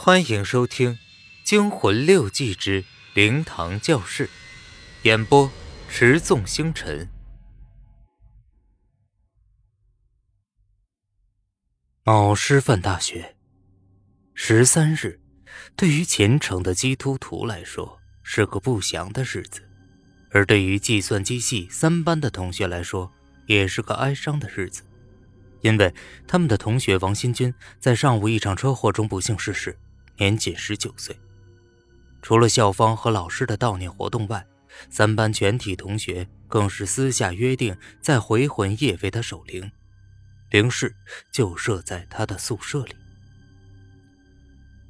欢迎收听《惊魂六记之灵堂教室》，演播：持纵星辰。某师范大学十三日，对于虔诚的基督徒来说是个不祥的日子，而对于计算机系三班的同学来说，也是个哀伤的日子。因为他们的同学王新军在上午一场车祸中不幸逝世，年仅十九岁。除了校方和老师的悼念活动外，三班全体同学更是私下约定在回魂夜为他守灵，灵室就设在他的宿舍里。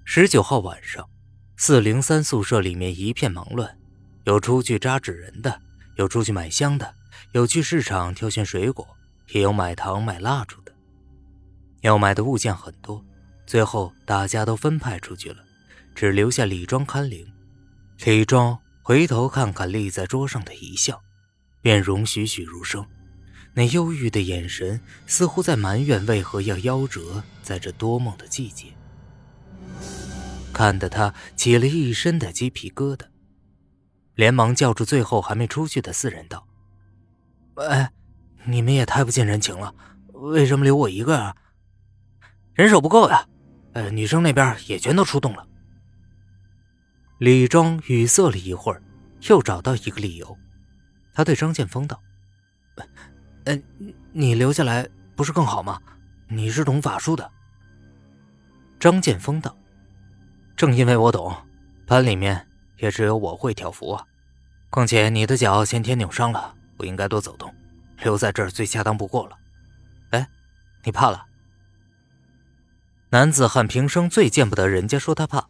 十九号晚上，四零三宿舍里面一片忙乱，有出去扎纸人的，有出去买香的，有去市场挑选水果。也有买糖买蜡烛的，要买的物件很多，最后大家都分派出去了，只留下李庄看灵。李庄回头看看立在桌上的遗像，面容栩栩如生，那忧郁的眼神似乎在埋怨为何要夭折在这多梦的季节，看得他起了一身的鸡皮疙瘩，连忙叫住最后还没出去的四人道：“喂。”你们也太不近人情了，为什么留我一个啊？人手不够呀，呃，女生那边也全都出动了。李庄语塞了一会儿，又找到一个理由，他对张建峰道：“呃，你留下来不是更好吗？你是懂法术的。”张建峰道：“正因为我懂，班里面也只有我会跳符啊。况且你的脚先天扭伤了，不应该多走动。”留在这儿最恰当不过了。哎，你怕了？男子汉平生最见不得人家说他怕。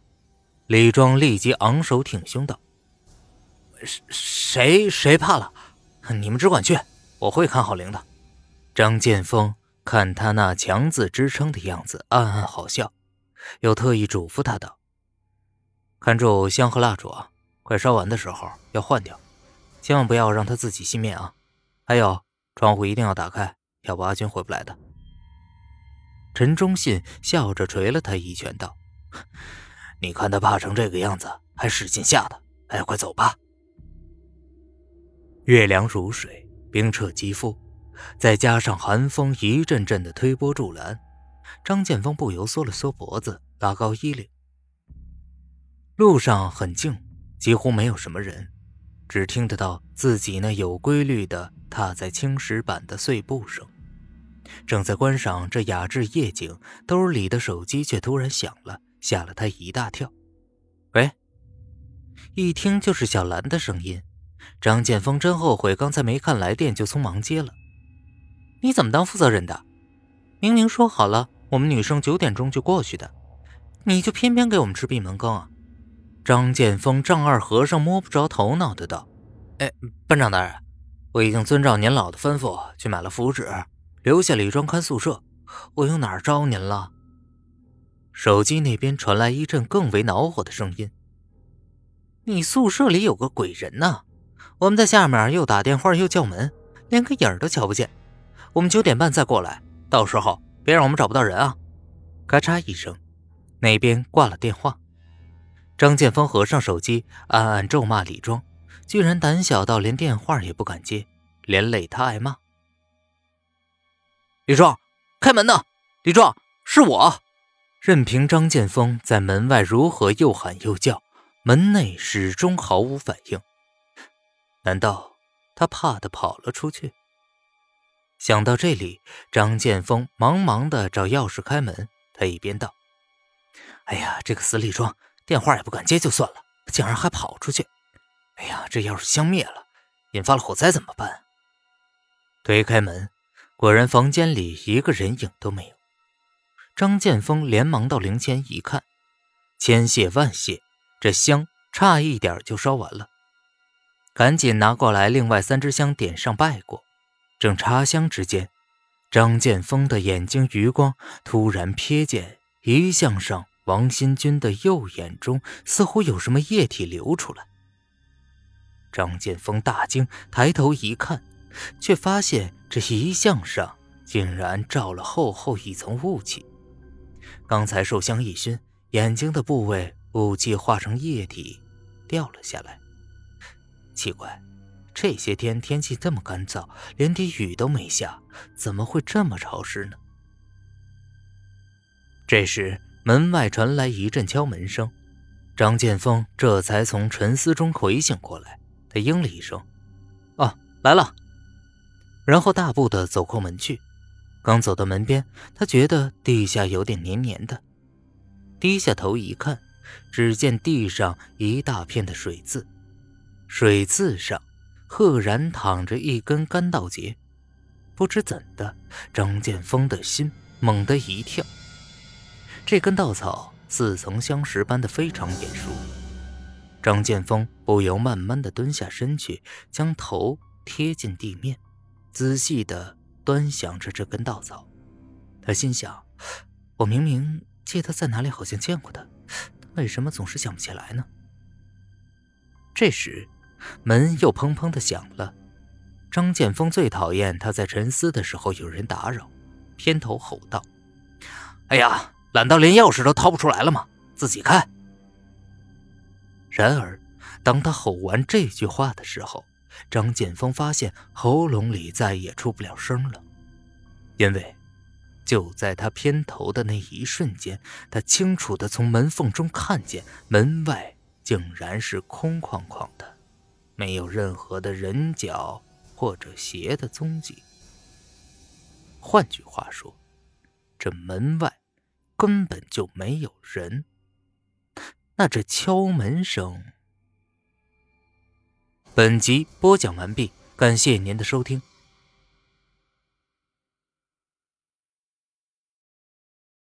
李庄立即昂首挺胸道：“谁谁怕了？你们只管去，我会看好灵的。”张剑锋看他那强自支撑的样子，暗暗好笑，又特意嘱咐他道：“看住香和蜡烛啊，快烧完的时候要换掉，千万不要让他自己熄灭啊！还有。”窗户一定要打开，要不阿军回不来的。陈忠信笑着捶了他一拳，道：“你看他怕成这个样子，还使劲吓他。哎，快走吧。”月凉如水，冰彻肌肤，再加上寒风一阵阵的推波助澜，张建峰不由缩了缩脖子，拉高衣领。路上很静，几乎没有什么人。只听得到自己那有规律的踏在青石板的碎步声。正在观赏这雅致夜景，兜里的手机却突然响了，吓了他一大跳。喂，一听就是小兰的声音。张建峰真后悔刚才没看来电就匆忙接了。你怎么当负责人的？明明说好了我们女生九点钟就过去的，你就偏偏给我们吃闭门羹啊！张建峰丈二和尚摸不着头脑的道：“哎，班长大人，我已经遵照您老的吩咐去买了符纸，留下李庄看宿舍。我又哪儿招您了？”手机那边传来一阵更为恼火的声音：“你宿舍里有个鬼人呢！我们在下面又打电话又叫门，连个影儿都瞧不见。我们九点半再过来，到时候别让我们找不到人啊！”咔嚓一声，那边挂了电话。张建峰合上手机，暗暗咒骂李庄，居然胆小到连电话也不敢接，连累他挨骂。李壮，开门呐！李壮，是我。任凭张建峰在门外如何又喊又叫，门内始终毫无反应。难道他怕的跑了出去？想到这里，张建峰忙忙的找钥匙开门。他一边道：“哎呀，这个死李庄！”电话也不敢接就算了，竟然还跑出去！哎呀，这要是香灭了，引发了火灾怎么办？推开门，果然房间里一个人影都没有。张建峰连忙到灵前一看，千谢万谢，这香差一点就烧完了，赶紧拿过来另外三支香点上拜过。正插香之间，张建峰的眼睛余光突然瞥见遗像上。王新军的右眼中似乎有什么液体流出来。张建峰大惊，抬头一看，却发现这遗像上竟然罩了厚厚一层雾气。刚才受香一熏，眼睛的部位雾气化成液体掉了下来。奇怪，这些天天气这么干燥，连滴雨都没下，怎么会这么潮湿呢？这时，门外传来一阵敲门声，张剑锋这才从沉思中回醒过来。他应了一声：“哦，来了。”然后大步的走过门去。刚走到门边，他觉得地下有点黏黏的，低下头一看，只见地上一大片的水渍，水渍上赫然躺着一根干稻节。不知怎的，张建锋的心猛地一跳。这根稻草似曾相识般的非常眼熟，张建锋不由慢慢的蹲下身去，将头贴近地面，仔细的端详着这根稻草。他心想：我明明记得在哪里好像见过他，为什么总是想不起来呢？这时，门又砰砰的响了。张建锋最讨厌他在沉思的时候有人打扰，偏头吼道：“哎呀！”懒到连钥匙都掏不出来了吗？自己看。然而，当他吼完这句话的时候，张建锋发现喉咙里再也出不了声了，因为就在他偏头的那一瞬间，他清楚的从门缝中看见门外竟然是空旷旷的，没有任何的人脚或者鞋的踪迹。换句话说，这门外。根本就没有人。那这敲门声……本集播讲完毕，感谢您的收听。